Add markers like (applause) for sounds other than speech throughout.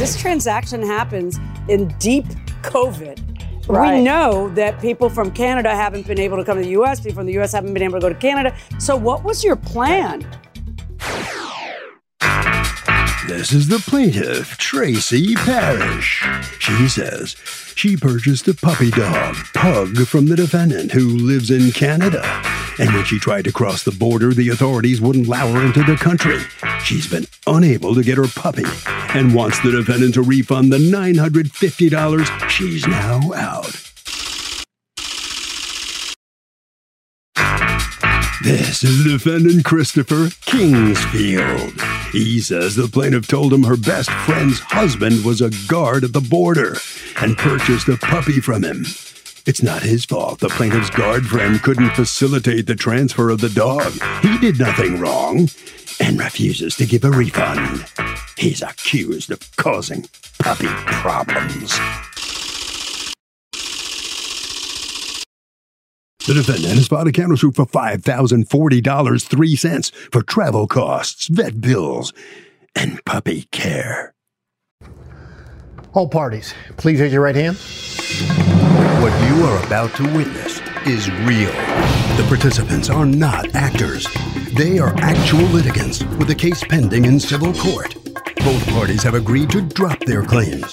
This transaction happens in deep COVID. Right. We know that people from Canada haven't been able to come to the US, people from the US haven't been able to go to Canada. So, what was your plan? This is the plaintiff, Tracy Parrish. She says she purchased a puppy dog, Pug, from the defendant who lives in Canada. And when she tried to cross the border, the authorities wouldn't allow her into the country. She's been unable to get her puppy and wants the defendant to refund the $950 she's now out. This is defendant Christopher Kingsfield. He says the plaintiff told him her best friend's husband was a guard at the border and purchased a puppy from him. It's not his fault the plaintiff's guard friend couldn't facilitate the transfer of the dog. He did nothing wrong and refuses to give a refund. He's accused of causing puppy problems. The defendant has filed a countersuit for $5,040, 3 cents for travel costs, vet bills, and puppy care. All parties, please raise your right hand. What you are about to witness is real. The participants are not actors. They are actual litigants with a case pending in civil court. Both parties have agreed to drop their claims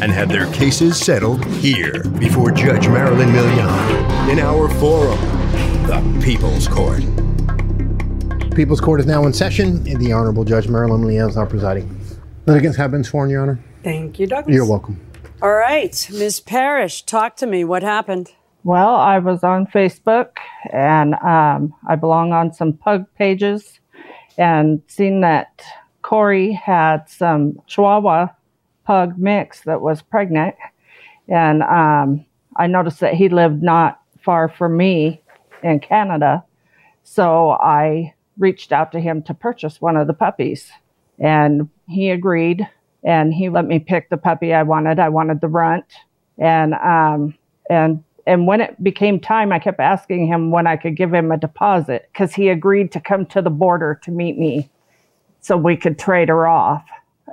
and have their cases settled here before Judge Marilyn Milian in our forum, the People's Court. People's Court is now in session, and the Honorable Judge Marilyn Milian is now presiding. Litigants have been sworn, Your Honor. Thank you, Douglas. You're welcome. All right, Ms. Parrish, talk to me. What happened? Well, I was on Facebook and um, I belong on some pug pages and seen that Corey had some Chihuahua pug mix that was pregnant. And um, I noticed that he lived not far from me in Canada. So I reached out to him to purchase one of the puppies. And he agreed and he let me pick the puppy I wanted. I wanted the runt. And um, and and when it became time, I kept asking him when I could give him a deposit because he agreed to come to the border to meet me so we could trade her off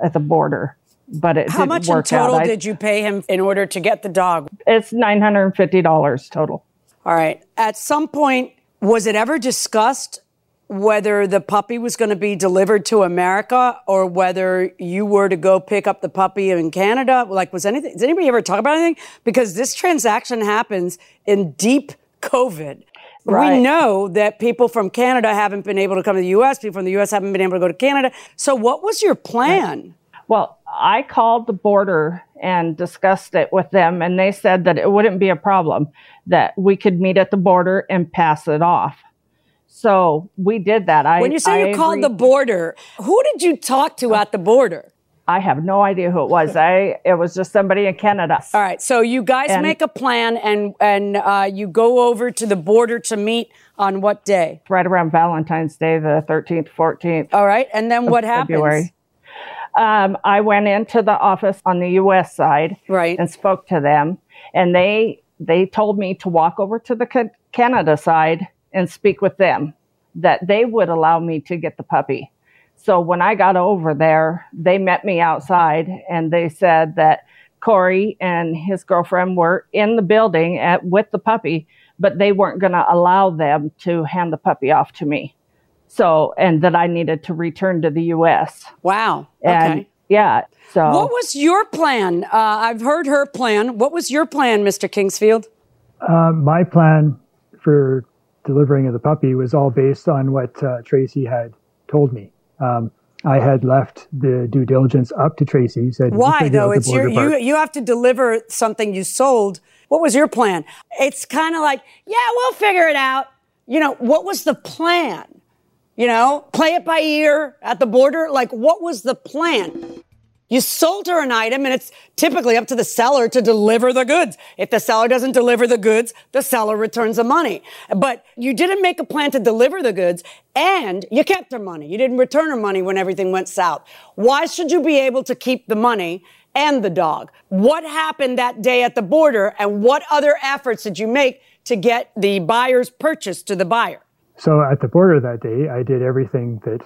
at the border. But it How much in total out. Did you pay him in order to get the dog? it's nine hundred and fifty dollars total. All right. At some point, was it ever discussed whether the puppy was going to be delivered to America or whether you were to go pick up the puppy in Canada? Like, was anything, does anybody ever talk about anything? Because this transaction happens in deep COVID. Right. We know that people from Canada haven't been able to come to the U.S., people from the U.S. haven't been able to go to Canada. So, what was your plan? Well, I called the border and discussed it with them, and they said that it wouldn't be a problem, that we could meet at the border and pass it off. So we did that. I, When you say I you called agreed- the border, who did you talk to at the border? I have no idea who it was. I it was just somebody in Canada. All right, so you guys And- make a plan and and uh, you go over to the border to meet on what day? Right around Valentine's Day, the 13th, 14th. All right, and then what happens? February. Um, I went into the office on the U.S. side Right. and spoke to them, and they they told me to walk over to the Canada side and speak with them, that they would allow me to get the puppy. So when I got over there, they met me outside and they said that Corey and his girlfriend were in the building at, with the puppy, but they weren't going to allow them to hand the puppy off to me. So, and that I needed to return to the U.S. Wow. And Okay. yeah, so What was your plan? Uh, I've heard her plan. What was your plan, Mr. Kingsfield? Uh, my plan for delivering of the puppy was all based on what uh, Tracy had told me. Um, I had left the due diligence up to Tracy. Said, Why though? It's your you. You have to deliver something you sold. What was your plan? It's kind of like, yeah, we'll figure it out. You know, what was the plan? You know, play it by ear at the border? Like, what was the plan? You sold her an item and it's typically up to the seller to deliver the goods. If the seller doesn't deliver the goods, the seller returns the money. But you didn't make a plan to deliver the goods and you kept her money. You didn't return her money when everything went south. Why should you be able to keep the money and the dog? What happened that day at the border and what other efforts did you make to get the buyer's purchase to the buyer? So at the border that day, I did everything that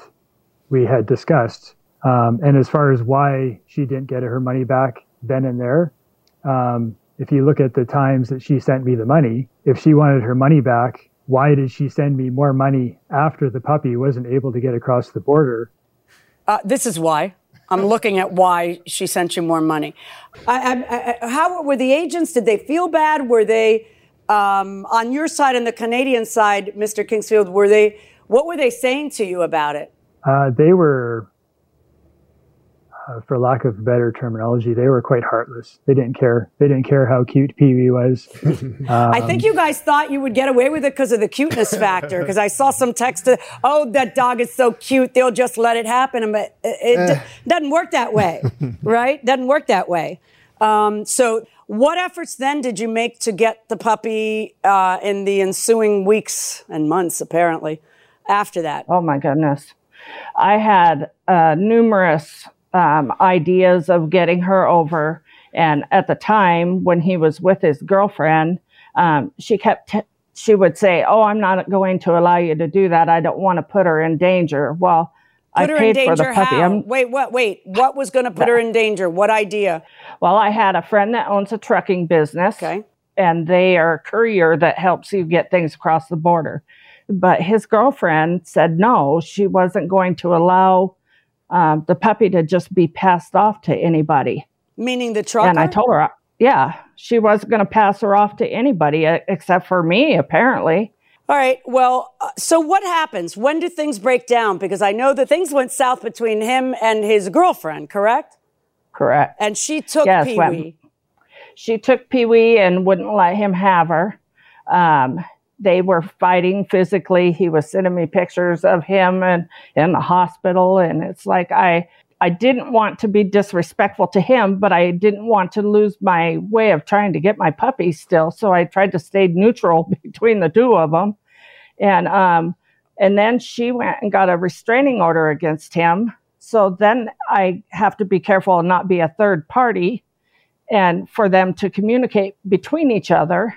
we had discussed um, and as far as why she didn't get her money back then and there, um, if you look at the times that she sent me the money, if she wanted her money back, why did she send me more money after the puppy wasn't able to get across the border? Uh, this is why. I'm looking at why she sent you more money. I, I, I, how were the agents? Did they feel bad? Were they um, on your side and the Canadian side, Mr. Kingsfield? Were they? What were they saying to you about it? Uh, they were uh, for lack of better terminology, they were quite heartless. They didn't care. They didn't care how cute Pee Wee was. (laughs) Um, I think you guys thought you would get away with it because of the cuteness factor. Because I saw some text, to, "Oh, that dog is so cute, they'll just let it happen." But it, it uh. doesn't work that way, (laughs) right? Doesn't work that way. Um, so, what efforts then did you make to get the puppy uh, in the ensuing weeks and months? Apparently, after that. Oh my goodness, I had uh, numerous um, ideas of getting her over. And at the time when he was with his girlfriend, um, she kept, t- she would say, Oh, I'm not going to allow you to do that. I don't want to put her in danger. Well, Put I her paid in danger for the puppy. how? Wait, what? Wait, what was going to put her in danger? What idea? Well, I had a friend that owns a trucking business. Okay. And they are a courier that helps you get things across the border. But his girlfriend said no, she wasn't going to allow um, the puppy to just be passed off to anybody. Meaning the trucker? And I told her, yeah, she wasn't going to pass her off to anybody except for me, apparently. All right. Well, uh, so what happens? When do things break down? Because I know that things went south between him and his girlfriend, correct? Correct. And she took yes, Pee Wee. She took Pee Wee and wouldn't let him have her. Um, they were fighting physically. He was sending me pictures of him and in the hospital. And it's like I I didn't want to be disrespectful to him, but I didn't want to lose my way of trying to get my puppy still. So I tried to stay neutral (laughs) between the two of them. And um and then she went and got a restraining order against him. So then I have to be careful and not be a third party and for them to communicate between each other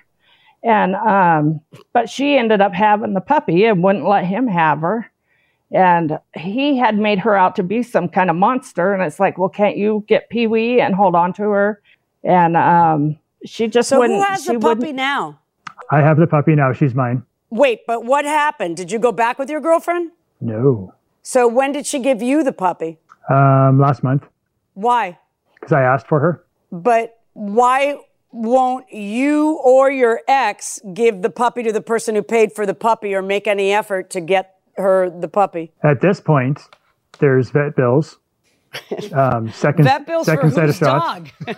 and um, but she ended up having the puppy and wouldn't let him have her. And he had made her out to be some kind of monster. And it's like, well, can't you get Pee Wee and hold on to her? And um, she just so wouldn't. who has the puppy wouldn't. now? I have the puppy now. She's mine. Wait, but what happened? Did you go back with your girlfriend? No. So when did she give you the puppy? Um, last month. Why? Because I asked for her. But why won't you or your ex give the puppy to the person who paid for the puppy or make any effort to get her the puppy? At this point, there's vet bills. (laughs) Um, second, vet bills second for set whose of shots. dog?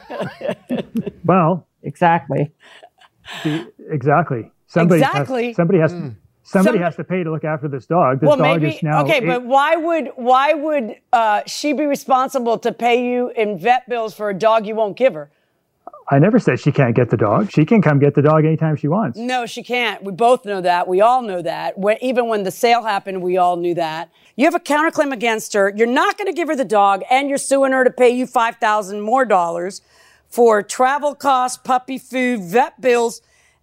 (laughs) Well, exactly. The, exactly. Somebody Exactly. Has, somebody has. Mm. Somebody Some- has to pay to look after this dog. This well, dog maybe is now okay, eight- but why would why would uh, she be responsible to pay you in vet bills for a dog you won't give her? I never said she can't get the dog. She can come get the dog anytime she wants. No, she can't. We both know that. We all know that. Even when the sale happened, we all knew that. You have a counterclaim against her. You're not going to give her the dog, and you're suing her to pay you five thousand more dollars for travel costs, puppy food, vet bills,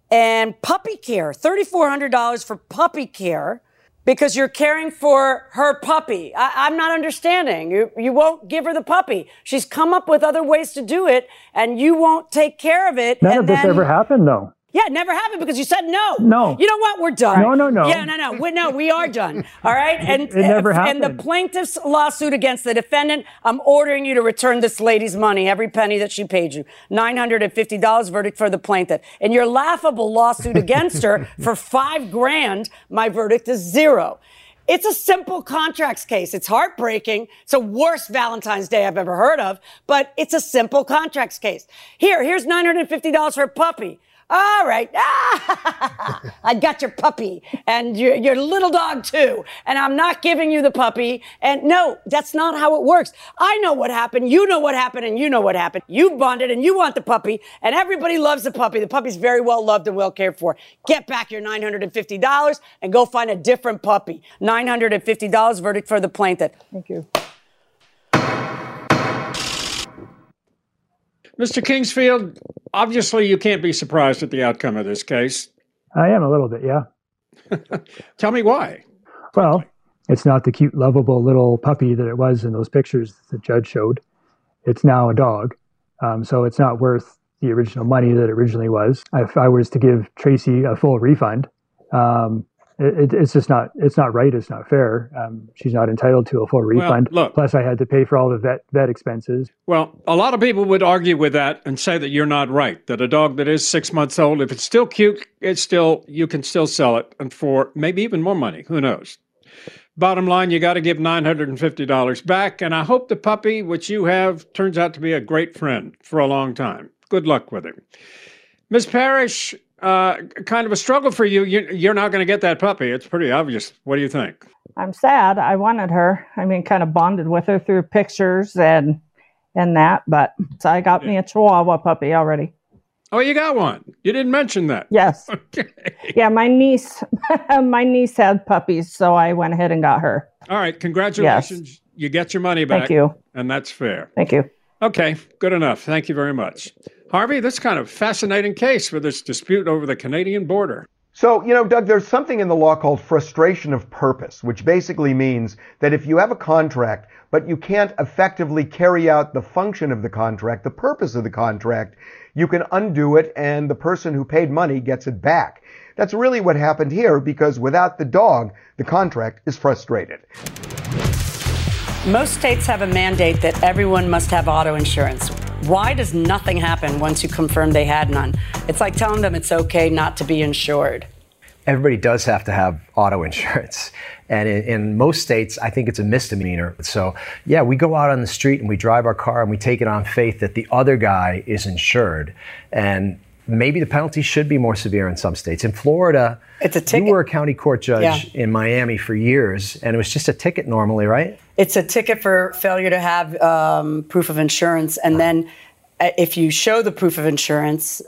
and puppy care. Thirty four hundred dollars for puppy care because you're caring for her puppy. I, am not understanding. You, you won't give her the puppy. She's come up with other ways to do it, and you won't take care of it. None and of this then- ever happened, though. Yeah, it never happened because you said no. No. You know what? We're done. No, no, no. Yeah, no, no. We, no, we are done. All right. And it never happened. And the plaintiff's lawsuit against the defendant, I'm ordering you to return this lady's money, every penny that she paid you. Nine hundred and fifty dollars verdict for the plaintiff. And your laughable lawsuit against her (laughs) for five grand, my verdict is zero. It's a simple contracts case. It's heartbreaking. It's the worst Valentine's Day I've ever heard of, but it's a simple contracts case. Here, here's $950 for a puppy. All right. Ah, I got your puppy and your, your little dog too. And I'm not giving you the puppy. And no, that's not how it works. I know what happened. You know what happened and you know what happened. You bonded and you want the puppy and everybody loves the puppy. The puppy's very well loved and well cared for. Get back your $950 and go find a different puppy. $950 verdict for the plaintiff. Thank you. Mr. Kingsfield, obviously you can't be surprised at the outcome of this case. I am a little bit, yeah. (laughs) Tell me why. Well, it's not the cute, lovable little puppy that it was in those pictures the judge showed. It's now a dog. Um, so it's not worth the original money that it originally was. If I was to give Tracy a full refund, um, it, it's just not it's not right. It's not fair. Um, she's not entitled to a full refund. look. Plus, I had to pay for all the vet vet expenses. Well, a lot of people would argue with that and say that you're not right. That a dog that is six months old, if it's still cute, it's still you can still sell it and for maybe even more money. Who knows? Bottom line, you got to give nine hundred and fifty dollars back, and I hope the puppy, which you have, turns out to be a great friend for a long time. Good luck with him, Miss Parrish. Uh, kind of a struggle for you. you you're not going to get that puppy. It's pretty obvious. What do you think? I'm sad. I wanted her. I mean, kind of bonded with her through pictures and and that, but so I got me a Chihuahua puppy already. Oh, you got one. You didn't mention that. Yes. (laughs) Okay. Yeah, my niece, (laughs) my niece had puppies, so I went ahead and got her. All right. Congratulations. Yes. You get your money back. Thank you. And that's fair. Thank you. Okay. Good enough. Thank you very much. Harvey, this kind of fascinating case with this dispute over the Canadian border. So, you know, Doug, there's something in the law called frustration of purpose, which basically means that if you have a contract, but you can't effectively carry out the function of the contract, the purpose of the contract, you can undo it and the person who paid money gets it back. That's really what happened here because without the dog, the contract is frustrated. Most states have a mandate that everyone must have auto insurance. Why does nothing happen once you confirm they had none? It's like telling them it's okay not to be insured. everybody does have to have auto insurance. And in, in, most states, I think it's a misdemeanor. So, yeah, we go out on the street and we drive our car and we take it on faith that the other guy is insured. And maybe the penalty should be more severe in some states. In Florida, It's a ticket. you were a county court judge Yeah. in Miami for years, and it was just a ticket normally, right? It's a ticket for failure to have um, proof of insurance, and then uh, if you show the proof of insurance,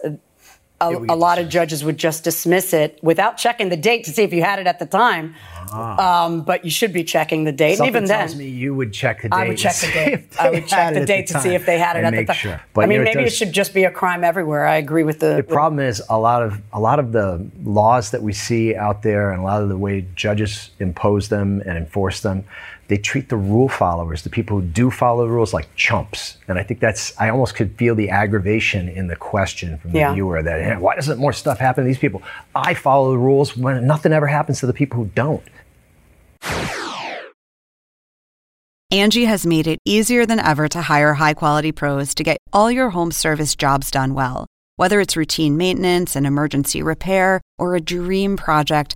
a, a lot of judges would just dismiss it without checking the date to see if you had it at the time. Um, but you should be checking the date, Ah. Something and even tells then, me you would check the date. I would check the date. I would check the it at date to see if they had it at the time. Sure. I mean, you know, maybe it does- should just be a crime everywhere. I agree with the. The problem is a lot of a lot of the laws that we see out there, and a lot of the way judges impose them and enforce them, they treat the rule followers, the people who do follow the rules, like chumps. And I think that's I almost could feel the aggravation in the question from the Yeah. viewer that "Hey, why doesn't more stuff happen to these people? I follow the rules when nothing ever happens to the people who don't. Angie has made it easier than ever to hire high quality pros to get all your home service jobs done well. Whether it's routine maintenance, an emergency repair, or a dream project,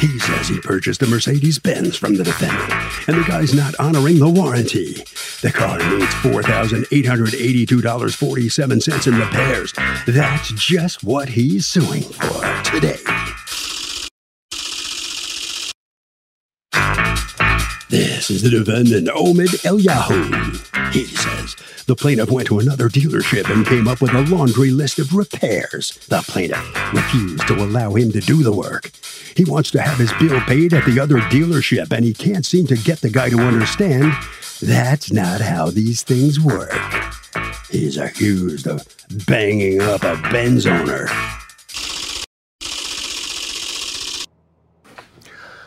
He says he purchased a Mercedes Benz from the defendant, and the guy's not honoring the warranty. The car needs $4,882.47 in repairs. That's just what he's suing for This is the defendant, Omid Eliyahu. He says the plaintiff went to another dealership and came up with a laundry list of repairs. The plaintiff refused to allow him to do the work. He wants to have his bill paid at the other dealership, and he can't seem to get the guy to understand that's not how these things work. He's accused of banging up a Benz owner.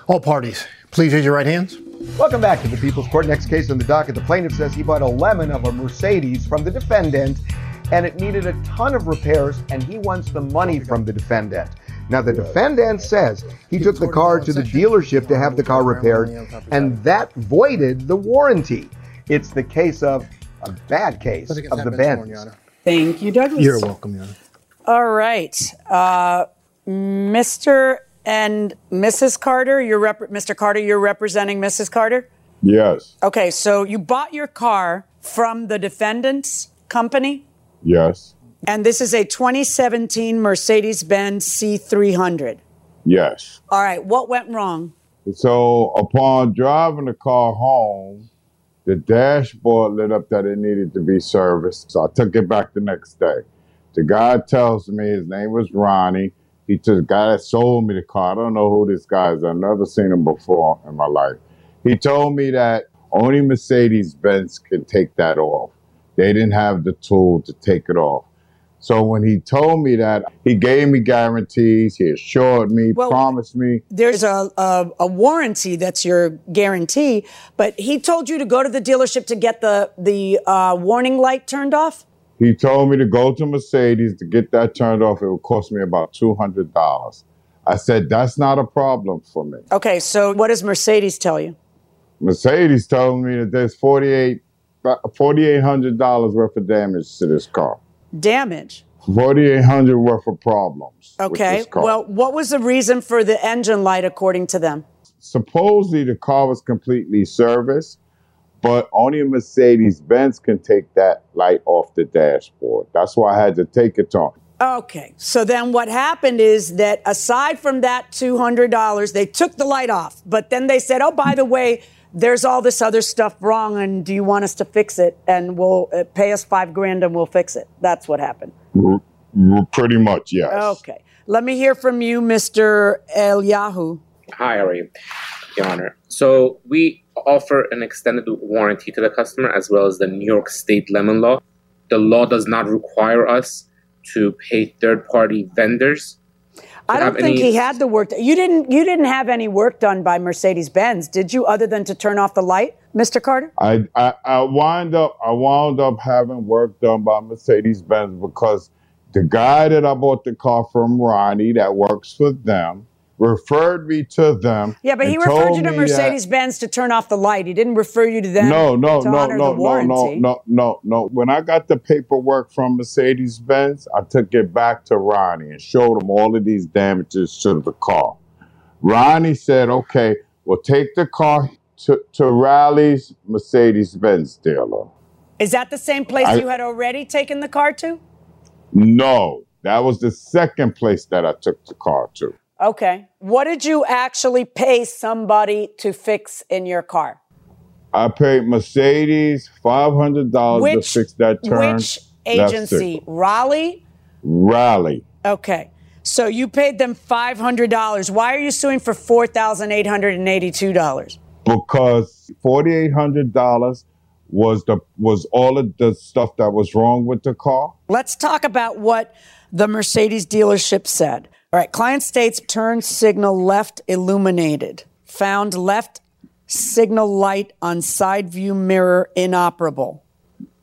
All parties, please raise your right hands. Welcome back to the People's Court. Next case on the docket. The plaintiff says he bought a lemon of a Mercedes from the defendant and it needed a ton of repairs and he wants the money from the defendant. Now, the defendant says he took the car to the dealership to have the car repaired, and that voided the warranty. It's the case of a bad case of the happened Benz. Thank you, Douglas. You're welcome, Your Honor. All right. Uh, Mr. and Mrs. Carter, you're rep- Mr. Carter, you're representing Mrs. Carter? Yes, Okay, so you bought your car from the defendant's company, yes, and this is a 2017 Mercedes Benz C300. yes. All right, what went wrong? So upon driving the car home, the dashboard lit up that it needed to be serviced. So I took it back the next day. The guy tells me his name was Ronnie. He took the guy that sold me the car. I don't know who this guy is. I've never seen him before in my life. He told me that only Mercedes Benz can take that off. They didn't have the tool to take it off. So when he told me that, he gave me guarantees. He assured me, Well- promised me. There's a, a, a warranty that's your guarantee, but he told you to go to the dealership to get the, the uh, warning light turned off? He told me to go to Mercedes to get that turned off. It would cost me about two hundred dollars. I said that's not a problem for me. Okay, so what does Mercedes tell you? Mercedes told me that there's forty eight forty eight hundred dollars worth of damage to this car. Damage. Forty eight hundred worth of problems. Okay. Well, what was the reason for the engine light according to them? supposedly the car was completely serviced, but only a Mercedes Benz can take that light off the dashboard. That's why I had to take it to him. Okay. So then what happened is that aside from that $200, they took the light off, but then they said, "Oh, by the way, there's all this other stuff wrong and do you want us to fix it and we'll uh, pay us 5 grand and we'll fix it." That's what happened. R- r- Pretty much, yes. Okay. Let me hear from you, Mr. Eliyahu. Hi, how are you, Your Honor? So we offer an extended warranty to the customer as well as the New York State lemon law. The law does not require us to pay third-party vendors. I don't think any- he had the work. You didn't. You didn't have any work done by Mercedes Benz, did you? Other than to turn off the light, Mr. Carter. I, I I wound up I wound up having work done by Mercedes Benz because the guy that I bought the car from, Ronnie, that works for them, referred me to them. Yeah, but he referred you to me Mercedes Benz to turn off the light. He didn't refer you to them. No, no, no, no, no, no, no, no, no. When I got the paperwork from Mercedes Benz, I took it back to Ronnie and showed him all of these damages to the car. Ronnie said, "Okay, we'll take the car to, to Rally's Mercedes Benz dealer." Is that the same place I- you had already taken the car to? No, that was the second place that I took the car to. Okay. What did you actually pay somebody to fix in your car? I paid Mercedes five hundred dollars Which to fix that turn. which agency? Raleigh. Raleigh. Okay. So you paid them five hundred dollars. Why are you suing for four thousand eight hundred and eighty-two dollars? because forty eight hundred dollars was the was all of the stuff that was wrong with the car. Let's talk about what the Mercedes dealership said. All right, client states turn signal left illuminated. Found left signal light on side view mirror inoperable.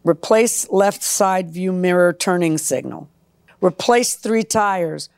Replace left side view mirror turning signal. Replace three tires.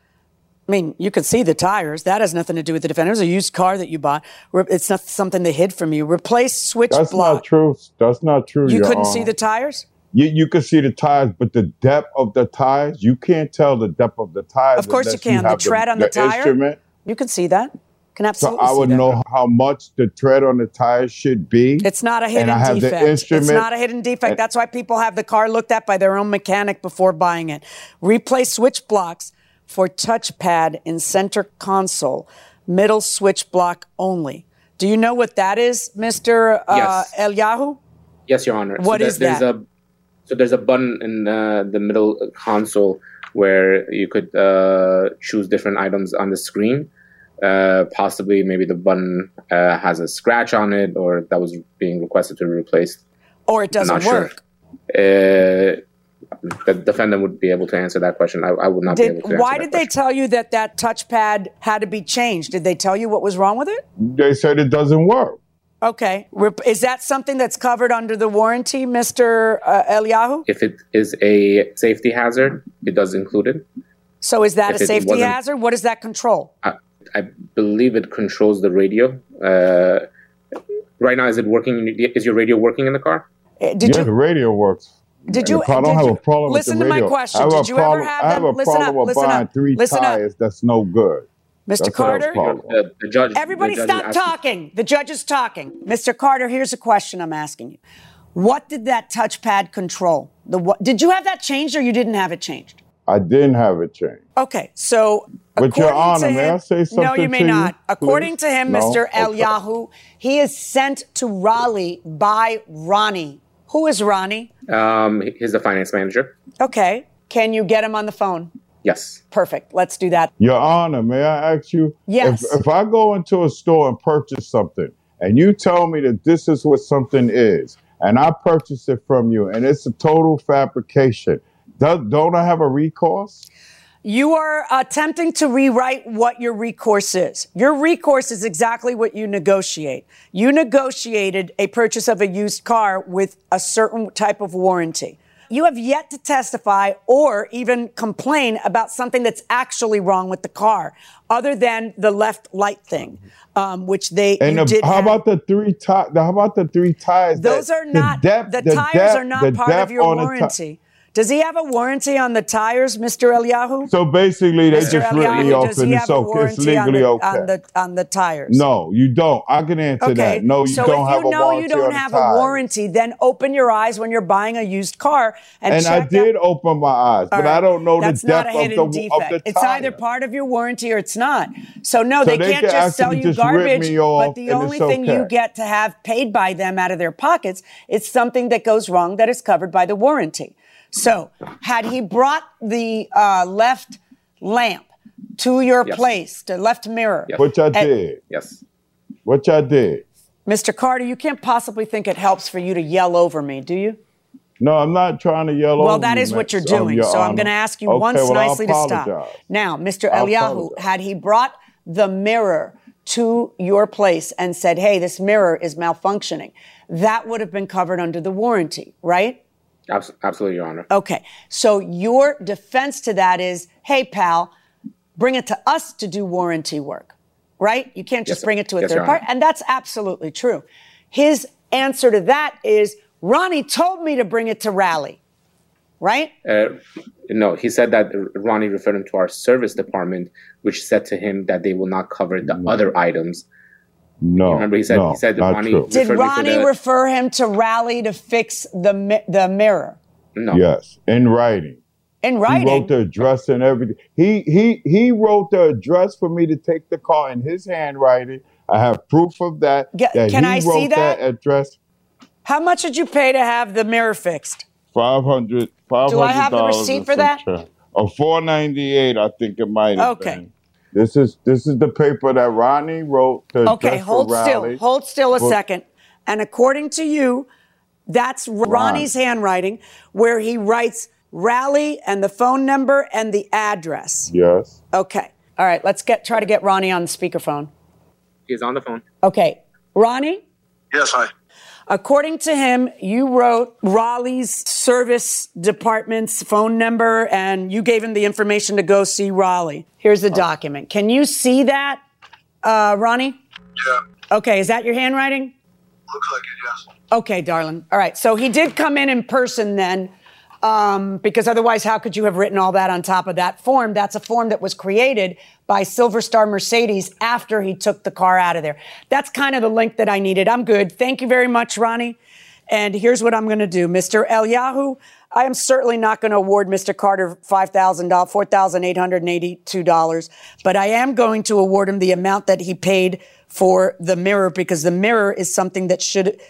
I mean, you can see the tires. That has nothing to do with the defendant. It was a used car that you bought. It's not something they hid from you. Replace switch That's block. not true. That's not true. You couldn't see the tires? You you could see the tires, but the depth of the tires, you can't tell the depth of the tires. Of course you unless can. The have tread on the tire? Instrument. You can see that. Can absolutely So absolutely I see would that. know how much the tread on the tires should be. It's not a hidden and I have defect. The instrument, it's not a hidden defect. and- That's why people have the car looked at by their own mechanic before buying it. Replace switch blocks for touchpad in center console, middle switch block only. Do you know what that is, Mr. Uh, Yes. Eliyahu? Yes, Your Honor. What so is there's that? A, so there's a button in uh, the middle console where you could uh, choose different items on the screen. Uh, possibly, maybe the button uh, has a scratch on it, or that was being requested to be replaced. Or it doesn't Not sure. work? Uh, the defendant would be able to answer that question. I, I would not be able to. why answer did that they tell you that that touchpad had to be changed? Did they tell you what was wrong with it? They said it doesn't work. Okay. Is that something that's covered under the warranty, Mr. Uh, Eliyahu? If it is a safety hazard, it does include it. So is that If a safety hazard? What does that control? I, I believe it controls the radio. Uh, right now, is it working? Is your radio working in the car? Uh, Did yeah, you the radio works. Did And you- car- I don't did have you- a problem listen with the to my radio. question. I have Did a you ever problem, have I have them- a listen problem up, with listen buying up, three listen up. tires that's no good. Mr. That's Carter? The, the judge. Everybody the judge stop asking- talking. The judge is talking. Mr. Carter, here's a question I'm asking you. What did that touchpad control? The what, did you have that changed or you didn't have it changed? I didn't have it changed. Okay, so But Your according Honor, to may I say something? No, you may to you, not. According to him, No? Mr. Okay. Eliyahu, he is sent to Raleigh by Ronnie. Who is Ronnie? Um, he's the finance manager. Okay, can you get him on the phone? Yes. Perfect. Let's do that. Your Honor, may I ask you? Yes. If, if I go into a store and purchase something, and you tell me that this is what something is, and I purchase it from you, and it's a total fabrication, do, don't I have a recourse? You are attempting to rewrite what your recourse is. Your recourse is exactly what you negotiate. You negotiated a purchase of a used car with a certain type of warranty. You have yet to testify or even complain about something that's actually wrong with the car, other than the left light thing, um, which they And you the, did. how have. about the three tires? How about the three tires? Those that- are not depth- the, tires depth- are not the part of your the warranty. Does he have a warranty on the tires, Mr. Eliyahu? so basically, they Mr. just Eliyahu, off, does and he it's okay. Warranty on legally the, okay. on the on the tires? no, you don't. I can answer Okay. that. No, you so don't if have a warranty you know you don't have a tires. warranty, then open your eyes when you're buying a used car and, And I did out- open my eyes, but I don't know That's the not depth a of hidden the defect. of the it's either part of your warranty or it's not. So no, So they, they can't can just sell you just garbage. but the only thing you get to have paid by them out of their pockets is something that goes wrong that is covered by the warranty. So had he brought the uh, left lamp to your Yes. place, the left mirror, Yes. Which I And- did. Yes. Which I did. Mr. Carter, you can't possibly think it helps for you to yell over me, do you? No, I'm not trying to yell Well, over that you, is what you're um, doing. Your so I'm going to ask you Okay, once well, nicely to stop. Now, Mr. I'll Eliyahu, had he brought the mirror to your place and said, hey, this mirror is malfunctioning, that would have been covered under the warranty, right? Abs- absolutely, Your Honor. Okay. So your defense to that is, hey, pal, bring it to us to do warranty work, right? You can't just Yes, bring it to a yes, third party. And that's absolutely true. His answer to that is, Ronnie told me to bring it to Rally, right? Uh, no, he said that Ronnie referred him to our service department, which said to him that they will not cover the other items. No. Remember, he said- no, he said that not Ronnie- true. Did referred to Ronnie refer him to Raleigh to fix the mi- the mirror No. Yes, in writing. in writing. He wrote the address and everything. He he he wrote the address for me to take the car in his handwriting. I have proof of that. Ga- that can he I wrote see that? address. How much did you pay to have the mirror fixed? Five hundred. Five Do I hundred have the dollars receipt for that? change. Or oh, four ninety eight, I think it might have Okay. been. This is this is the paper that Ronnie wrote. To Okay, hold for still. Hold still a Well- second. And according to you, that's Ronnie's handwriting where he writes Raleigh and the phone number and the address. Yes. Okay. All right, let's get try to get Ronnie on the speakerphone. He's on the phone. Okay. Ronnie, Yes, hi. According to him, you wrote Raleigh's service department's phone number and you gave him the information to go see Raleigh. Here's the document. Can you see that, uh, Ronnie? Yeah, Okay, is that your handwriting? looks like it, yes. Okay, darling. All right. So he did come in in person then, um, because otherwise, how could you have written all that on top of that form? That's a form that was created by Silver Star Mercedes after he took the car out of there. That's kind of the link that I needed. I'm good. Thank you very much, Ronnie. And here's what I'm going to do. Mr. Eliyahu, I am certainly not going to award Mr. Carter $5,000, $4,882, but I am going to award him the amount that he paid for the mirror because the mirror is something that should,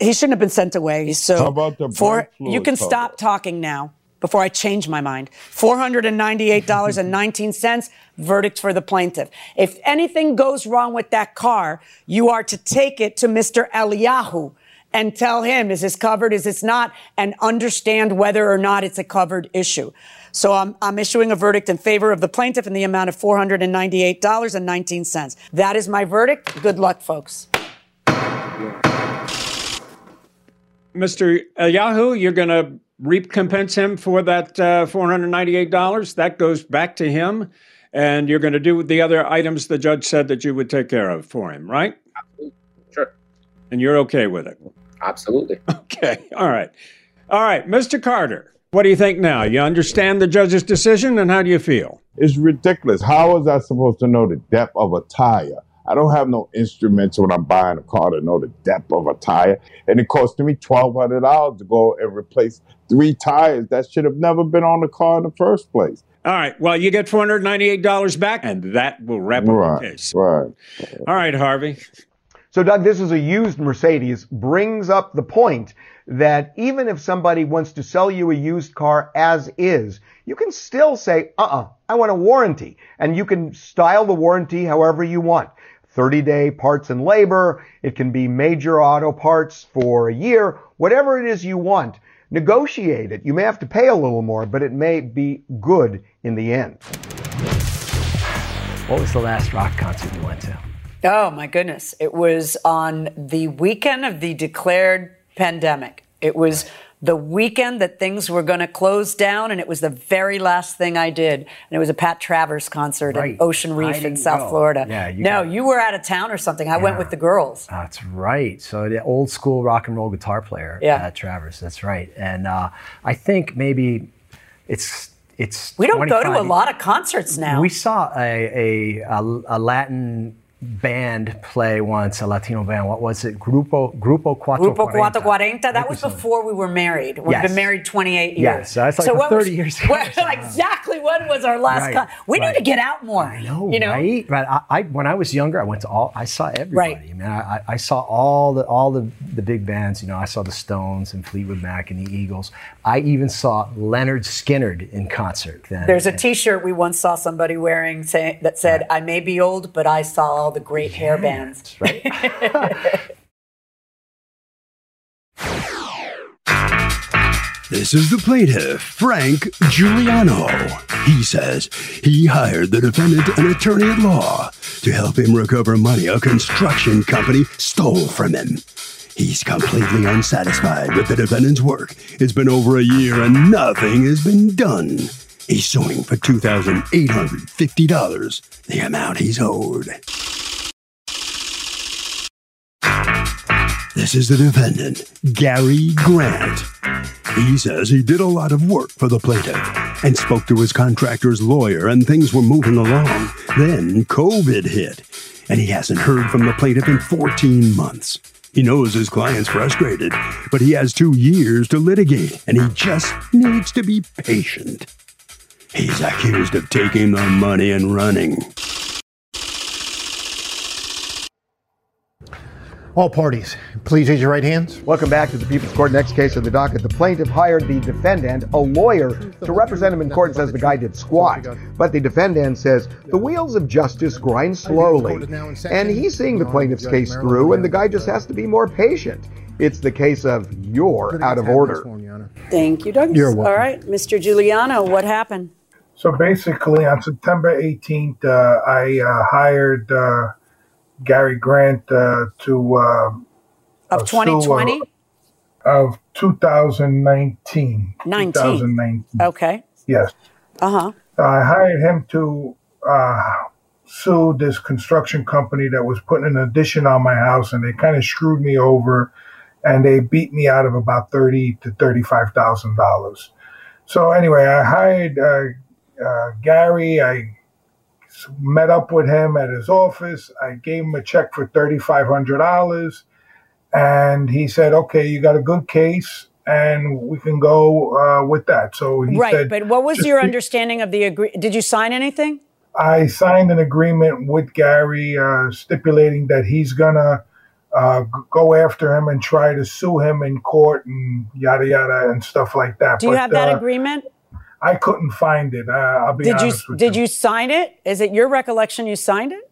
he shouldn't have been sent away. So How about the for, you can cover? stop talking now before I change my mind. $498.19, (laughs) verdict for the plaintiff. If anything goes wrong with that car, you are to take it to Mr. Eliyahu and tell him, is this covered, is this not, and understand whether or not it's a covered issue. So I'm, I'm issuing a verdict in favor of the plaintiff in the amount of $498.19. That is my verdict. Good luck, folks. Mr. Yahoo, you're going to recompense him for that uh, $498. That goes back to him. And you're going to do the other items the judge said that you would take care of for him, right? Absolutely. Sure. And you're okay with it? Absolutely. (laughs) Okay. All right. All right. Mr. Carter, what do you think now? You understand the judge's decision and how do you feel? It's ridiculous. How was I supposed to know the depth of a tire? I don't have no instruments when I'm buying a car to know the depth of a tire. And it cost me $1,200 to go and replace three tires that should have never been on the car in the first place. All right. Well, you get $498 back, and that will wrap up Right, the case. right. All right, Harvey. So, Doug, this is a used Mercedes, brings up the point that even if somebody wants to sell you a used car as is, you can still say, uh-uh, I want a warranty. And you can style the warranty however you want. 30 day parts and labor. It can be major auto parts for a year, whatever it is you want. Negotiate it. You may have to pay a little more, but it may be good in the end. What was the last rock concert you went to? Oh my goodness. It was on the weekend of the declared pandemic. It was the weekend that things were going to close down, and it was the very last thing I did. And it was a Pat Travers concert Right. at Ocean Reef in South go. Florida. Yeah, you no, you were out of town or something. I went with the girls. That's right. So the old school rock and roll guitar player, Yeah. uh, Travers. That's right. And uh, I think maybe it's it's. We don't go to a lot of concerts now. We saw a, a, a Latin band play once, a Latino band. What was it? Grupo Grupo Cuatro Grupo Cuatro Cuarenta. That was before we were married. We've Yes. been married 28 years. Yes, that's like what 30 was- years ago. (laughs) exactly when was our last Right, con- We right. need to get out more. I know, you know? right? But I, I, when I was younger, I went to all. I saw everybody. Right. I mean, I, I- saw all the all the the big bands. You know, I saw the Stones and Fleetwood Mac and the Eagles. I even saw Lynyrd Skynyrd in concert. Then There's a T-shirt we once saw somebody wearing say, that said, "I may be old, but I saw all the great hair bands." right. (laughs) This is the plaintiff, Frank Giuliano. He says he hired the defendant, an attorney at law, to help him recover money a construction company stole from him. He's completely unsatisfied with the defendant's work. It's been over a year and nothing has been done. He's suing for $2,850, the amount he's owed. This is the defendant, Gary Grant. He says he did a lot of work for the plaintiff and spoke to his contractor's lawyer, and things were moving along. Then COVID hit, and he hasn't heard from the plaintiff in 14 months. He knows his client's frustrated, but he has two years to litigate, and he just needs to be patient. He's accused of taking the money and running. All parties, please raise your right hands. Welcome back to the People's Court. Next case of the docket. The plaintiff hired the defendant, a lawyer, to represent him in court and says the guy did squat. But the defendant says the wheels of justice grind slowly. And he's seeing the plaintiff's case through, and the guy just has to be more patient. It's the case of you're out of order. Thank you, Doug. You're welcome. All right, Mr. Giuliano, what happened? So basically, on September 18th, uh, I uh, hired uh, Gary Grant uh, to uh, Of uh, uh, 2020? of 2019. 19. 2019. Okay. Yes. Uh huh. I hired him to uh, sue this construction company that was putting an addition on my house, and they kind of screwed me over, and they beat me out of about thirty to thirty-five thousand dollars. So anyway, I hired uh, uh, Gary. I met up with him at his office. I gave him a check for thirty-five hundred dollars, and he said, "Okay, you got a good case." And we can go uh, with that. So he Right, said, but what was your understanding of the agree? Did you sign anything? I signed an agreement with Gary uh, stipulating that he's gonna uh, go after him and try to sue him in court and yada yada and stuff like that. Do you But, have that uh, agreement? I couldn't find it. Uh, I'll be Did you honest with did you sign it? Is it your recollection you signed it?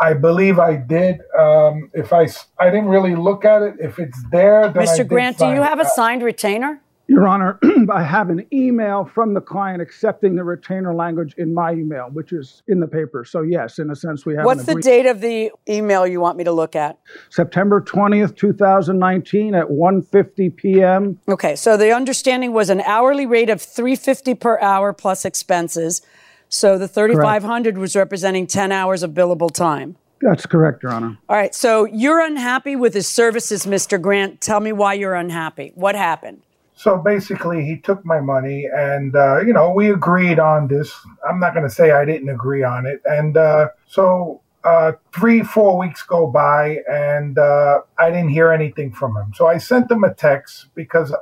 I believe I did. Um, if I didn't really look at it. If it's there, I Mr. Grant, do you it. have a Uh, signed retainer? Your Honor, (clears throat) I have an email from the client accepting the retainer language in my email, which is in the paper. So yes, in a sense, we have. What's the date of the email you want me to look at? September twentieth, two thousand nineteen, at 1.50 p.m. Okay, so the understanding was an hourly rate of three fifty per hour plus expenses. So the thirty five hundred was representing ten hours of billable time. That's correct, Your Honor. All right, so you're unhappy with his services, Mr. Grant. Tell me why you're unhappy. What happened? So basically, he took my money, and uh, you know we agreed on this. I'm not going to say I didn't agree on it, and uh, so uh, three, four weeks go by, and uh, I didn't hear anything from him. So I sent him a text because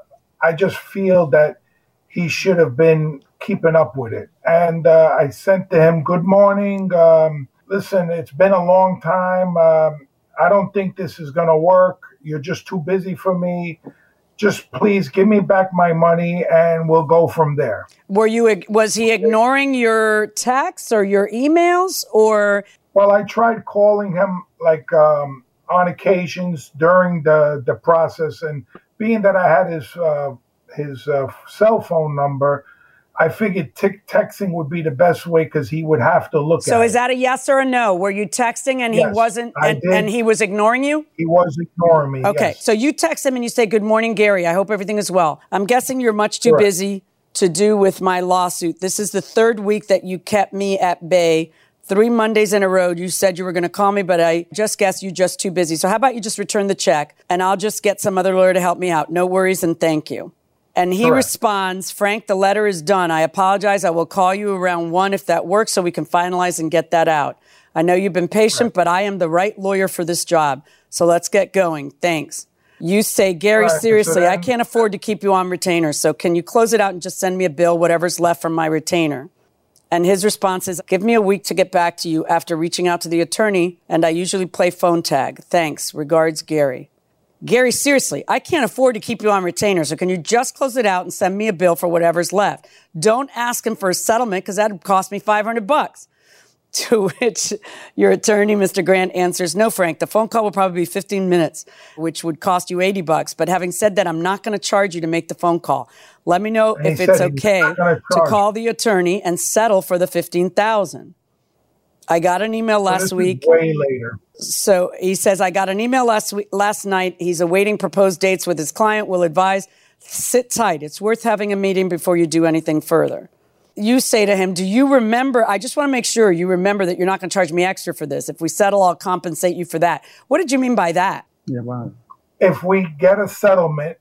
I just feel that he should have been keeping up with it, and uh, I sent to him, "Good morning. Um, listen, it's been a long time. Um, I don't think this is going to work. You're just too busy for me." Just please give me back my money and we'll go from there. Were you was he ignoring your texts or your emails or well I tried calling him like um, on occasions during the the process and being that I had his uh, his uh, cell phone number I figured texting would be the best way because he would have to look at so is that a yes or a no? Were you texting and Yes, he wasn't and, and he was ignoring you? He was ignoring me. Okay, yes. so you text him and you say, Good morning, Gary. I hope everything is well. I'm guessing you're much too Correct. busy to do with my lawsuit. This is the third week that you kept me at bay. Three Mondays in a row, you said you were going to call me, but I just guessed you're just too busy. So how about you just return the check and I'll just get some other lawyer to help me out. No worries and thank you. And he Correct. responds, Frank, the letter is done. I apologize. I will call you around one if that works so we can finalize and get that out. I know you've been patient, but I am the right lawyer for this job. So let's get going. Thanks. You say, Gary, right, seriously, I can't afford to keep you on retainer. So can you close it out and just send me a bill, whatever's left from my retainer? And his response is, give me a week to get back to you after reaching out to the attorney, and I usually play phone tag. Thanks. Regards, Gary. Gary, seriously, I can't afford to keep you on retainer, so can you just close it out and send me a bill for whatever's left? Don't ask him for a settlement because that'd cost me 500 bucks. (laughs) To which your attorney, Mr. Grant, answers, No, Frank, the phone call will probably be 15 minutes, which would cost you 80 bucks. But having said that, I'm not going to charge you to make the phone call. Let me know And if it's okay gonna call the attorney and settle for the 15,000. I got an email So last this is week. way later. So he says, I got an email last week, last night. He's awaiting proposed dates with his client. Will advise, sit tight. It's worth having a meeting before you do anything further. You say to him, Do you remember? I just want to make sure you remember that you're not going to charge me extra for this. If we settle, I'll compensate you for that. What did you mean by that? Yeah, wow. If we get a settlement,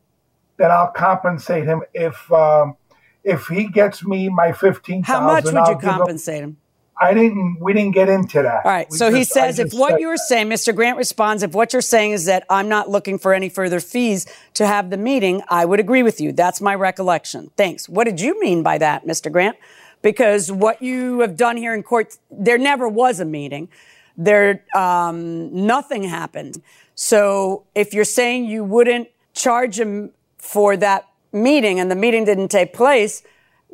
then I'll compensate him. If um, if he gets me my fifteen How much would I'll you give him- compensate him? I didn't. We didn't get into that. All right. We So he just- I says, if what you were saying, Mr. Grant responds, if what you're saying is that I'm not looking for any further fees to have the meeting, I would agree with you. That's my recollection. Thanks. What did you mean by that, Mr. Grant? Because what you have done here in court, there never was a meeting. There, um, nothing happened. So if you're saying you wouldn't charge him for that meeting and the meeting didn't take place,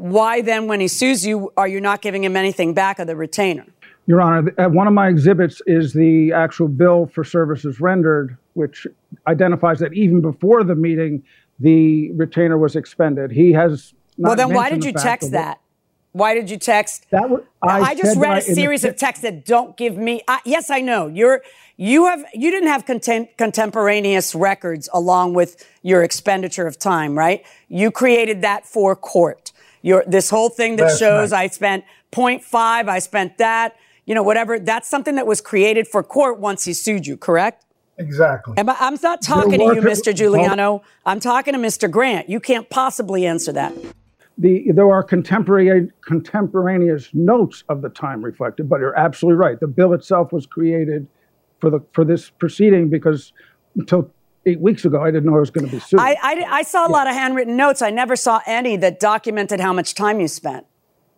why then, when he sues you, are you not giving him anything back of the retainer? Your Honor, one of my exhibits is the actual bill for services rendered, which identifies that even before the meeting, the retainer was expended. He has. Not well, then why did you the fact text that-? Why did you text? That was, I, just read a in the series of texts that don't give me. I, yes, I know you're. You have. You didn't have content, contemporaneous records along with your expenditure of time, right? You created that for court. Your this whole thing that That's shows. I spent 0.5, I spent that. You know, whatever. That's something that was created for court once he sued you. Correct? Exactly. Am I, I'm not talking to you, Mr. Giuliano. I'm talking to Mr. Grant. You can't possibly answer that. the there are contemporary contemporaneous notes of the time reflected, but you're absolutely right. The bill itself was created for the for this proceeding because until eight weeks ago, I didn't know I was going to be sued. I, I, I saw a lot of handwritten notes. I never saw any that documented how much time you spent.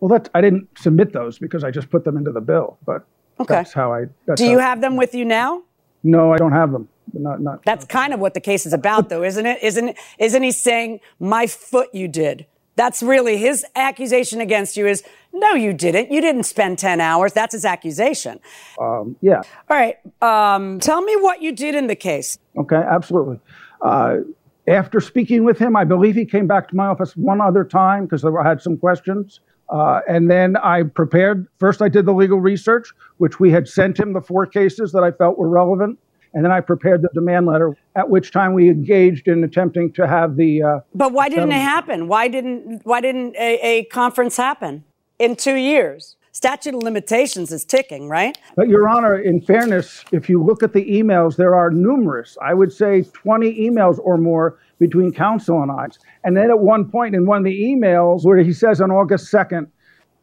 well, that I didn't submit those because I just put them into the bill. But Okay. that's how I. That's Do you have them with you now? No, I don't have them. Not not. That's kind of what the case is about, though, isn't it? Isn't isn't he saying my foot you did? That's really his accusation against you. Is no, you didn't. You didn't spend ten hours. That's his accusation. Um, yeah. All right. Um, tell me what you did in the case. Okay. Absolutely. Uh, after speaking with him, I believe he came back to my office one other time because I had some questions. Uh, and then I prepared, first, I did the legal research, which we had sent him the four cases that I felt were relevant. And then I prepared the demand letter, at which time we engaged in attempting to have the. Uh, but why didn't settlement. it happen? Why didn't why didn't a, a conference happen in two years? Statute of limitations is ticking, right? But, Your Honor, in fairness, if you look at the emails, there are numerous, I would say 20 emails or more between counsel and I. And then at one point in one of the emails where he says on August 2nd,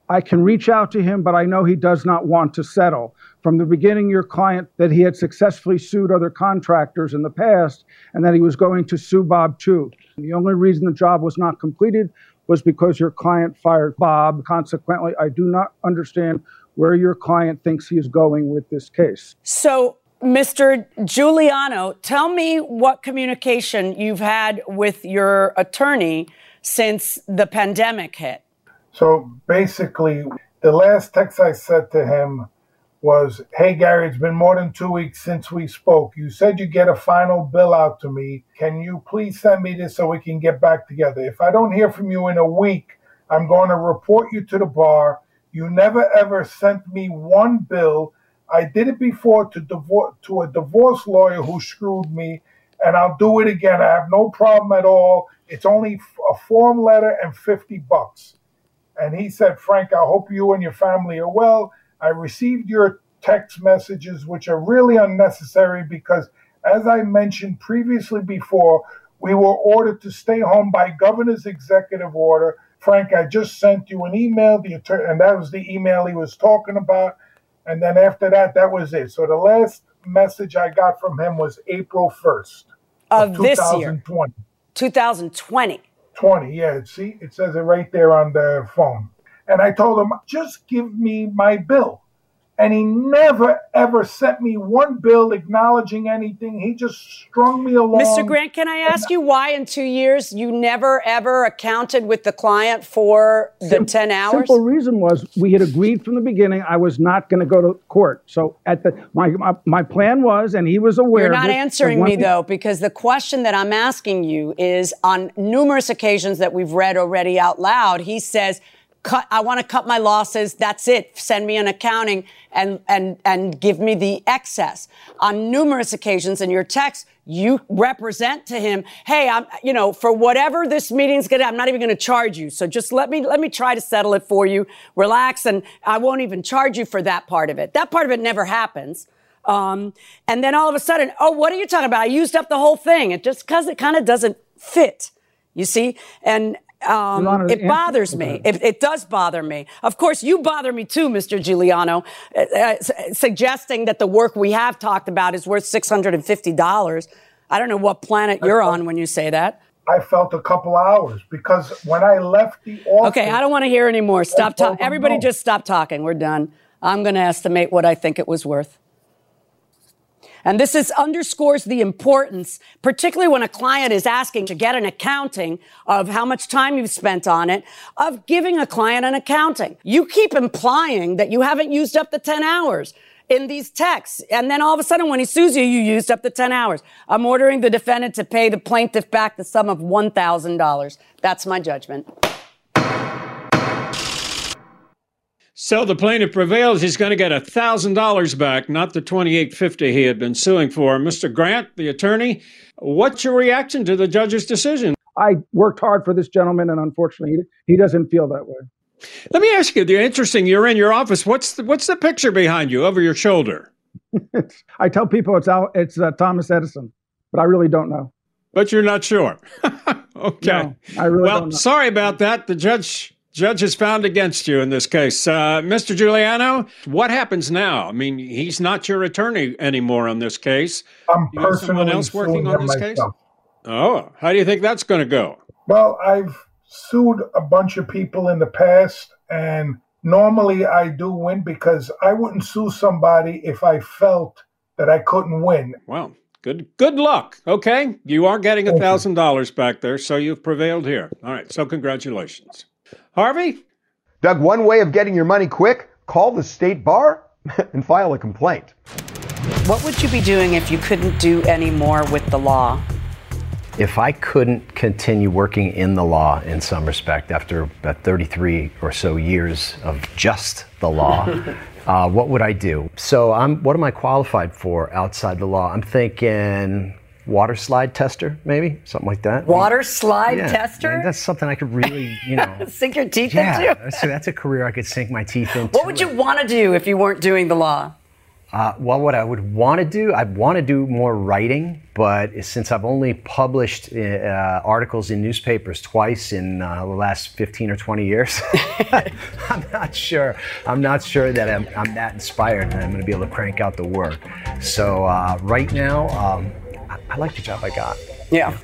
I can reach out to him, but I know he does not want to settle. From the beginning, your client that he had successfully sued other contractors in the past and that he was going to sue Bob too. The only reason the job was not completed was because your client fired Bob. Consequently, I do not understand where your client thinks he is going with this case. So, Mr. Giuliano, tell me what communication you've had with your attorney since the pandemic hit. So basically, the last text I said to him was, Hey, Gary, it's been more than two weeks since we spoke. You said you get a final bill out to me. Can you please send me this so we can get back together? If I don't hear from you in a week, I'm going to report you to the bar. You never ever sent me one bill. I did it before to divorce to a divorce lawyer who screwed me, and I'll do it again. I have no problem at all. It's only a form letter and 50 bucks. And he said, Frank, I hope you and your family are well. I received your text messages, which are really unnecessary because, as I mentioned previously before, we were ordered to stay home by governor's executive order. Frank, I just sent you an email, the attorney, and that was the email he was talking about. And then after that, that was it. So the last message I got from him was April 1st of, this year, 2020. 2020. 20, yeah. See, it says it right there on the phone. And I told him, just give me my bill. And he never, ever sent me one bill acknowledging anything. He just strung me along. Mr. Grant, can I ask you why in two years you never, ever accounted with the client for the Sim- 10 hours? Simple reason was we had agreed from the beginning I was not going to go to court. So at the my, my my plan was, and he was aware. You're of not this, answering me once- though, because the question that I'm asking you is on numerous occasions that we've read already out loud, he says, cut, I want to cut my losses. That's it. Send me an accounting and, and, and give me the excess. On numerous occasions in your text, you represent to him, hey, I'm, you know, for whatever this meeting's gonna, I'm not even gonna charge you. So just let me, let me try to settle it for you. Relax and I won't even charge you for that part of it. That part of it never happens. Um, and then all of a sudden, oh, what are you talking about? I used up the whole thing. It just because it kind of doesn't fit, you see? And um, Honor, it bothers me. It, it does bother me. Of course, you bother me too, Mr. Giuliano, uh, uh, su- suggesting that the work we have talked about is worth $650. I don't know what planet you're on when you say that. I felt a couple hours because when I left the office. Okay, I don't want to hear anymore. Stop talking. Everybody just stop talking. We're done. I'm going to estimate what I think it was worth. And this is underscores the importance, particularly when a client is asking to get an accounting of how much time you've spent on it, of giving a client an accounting. You keep implying that you haven't used up the 10 hours in these texts. And then all of a sudden, when he sues you, you used up the 10 hours. I'm ordering the defendant to pay the plaintiff back the sum of $1,000. That's my judgment. So the plaintiff prevails. He's going to get thousand dollars back, not the twenty-eight fifty he had been suing for. Mr. Grant, the attorney, what's your reaction to the judge's decision? I worked hard for this gentleman, and unfortunately, he, he doesn't feel that way. Let me ask you. The interesting. You're in your office. What's the, what's the picture behind you over your shoulder? (laughs) I tell people it's Al, it's uh, Thomas Edison, but I really don't know. But you're not sure. (laughs) okay. No, I really well, don't know. sorry about that. The judge judge has found against you in this case. Uh, Mr. Giuliano, what happens now? I mean, he's not your attorney anymore on this case. I'm You have someone personally else working on this case? myself. Oh, how do you think that's going to go? Well, I've sued a bunch of people in the past, and normally I do win because I wouldn't sue somebody if I felt that I couldn't win. Well, good good luck. Okay, you are getting a thousand dollars back there, so you've prevailed here. All right, so congratulations, Harvey. Doug, one way of getting your money quick, call the state bar (laughs) and file a complaint. What would you be doing if you couldn't do any more with the law? if I couldn't continue working in the law in some respect after about 33 or so years of just the law, (laughs) uh, what would I do? So, I'm. What am I qualified for outside the law? I'm thinking water slide tester, maybe something like that. Water slide Yeah, tester? That's something I could really, you know. (laughs) Sink your teeth yeah, into? (laughs) so that's a career I could sink my teeth into. What would you want to do if you weren't doing the law? Uh, well, what I would want to do, I'd want to do more writing, but since I've only published uh, articles in newspapers twice in uh, the last 15 or 20 years, (laughs) I'm not sure. I'm not sure that I'm, I'm that inspired that I'm going to be able to crank out the work. So uh, right now, um, I like the job I got. Yeah.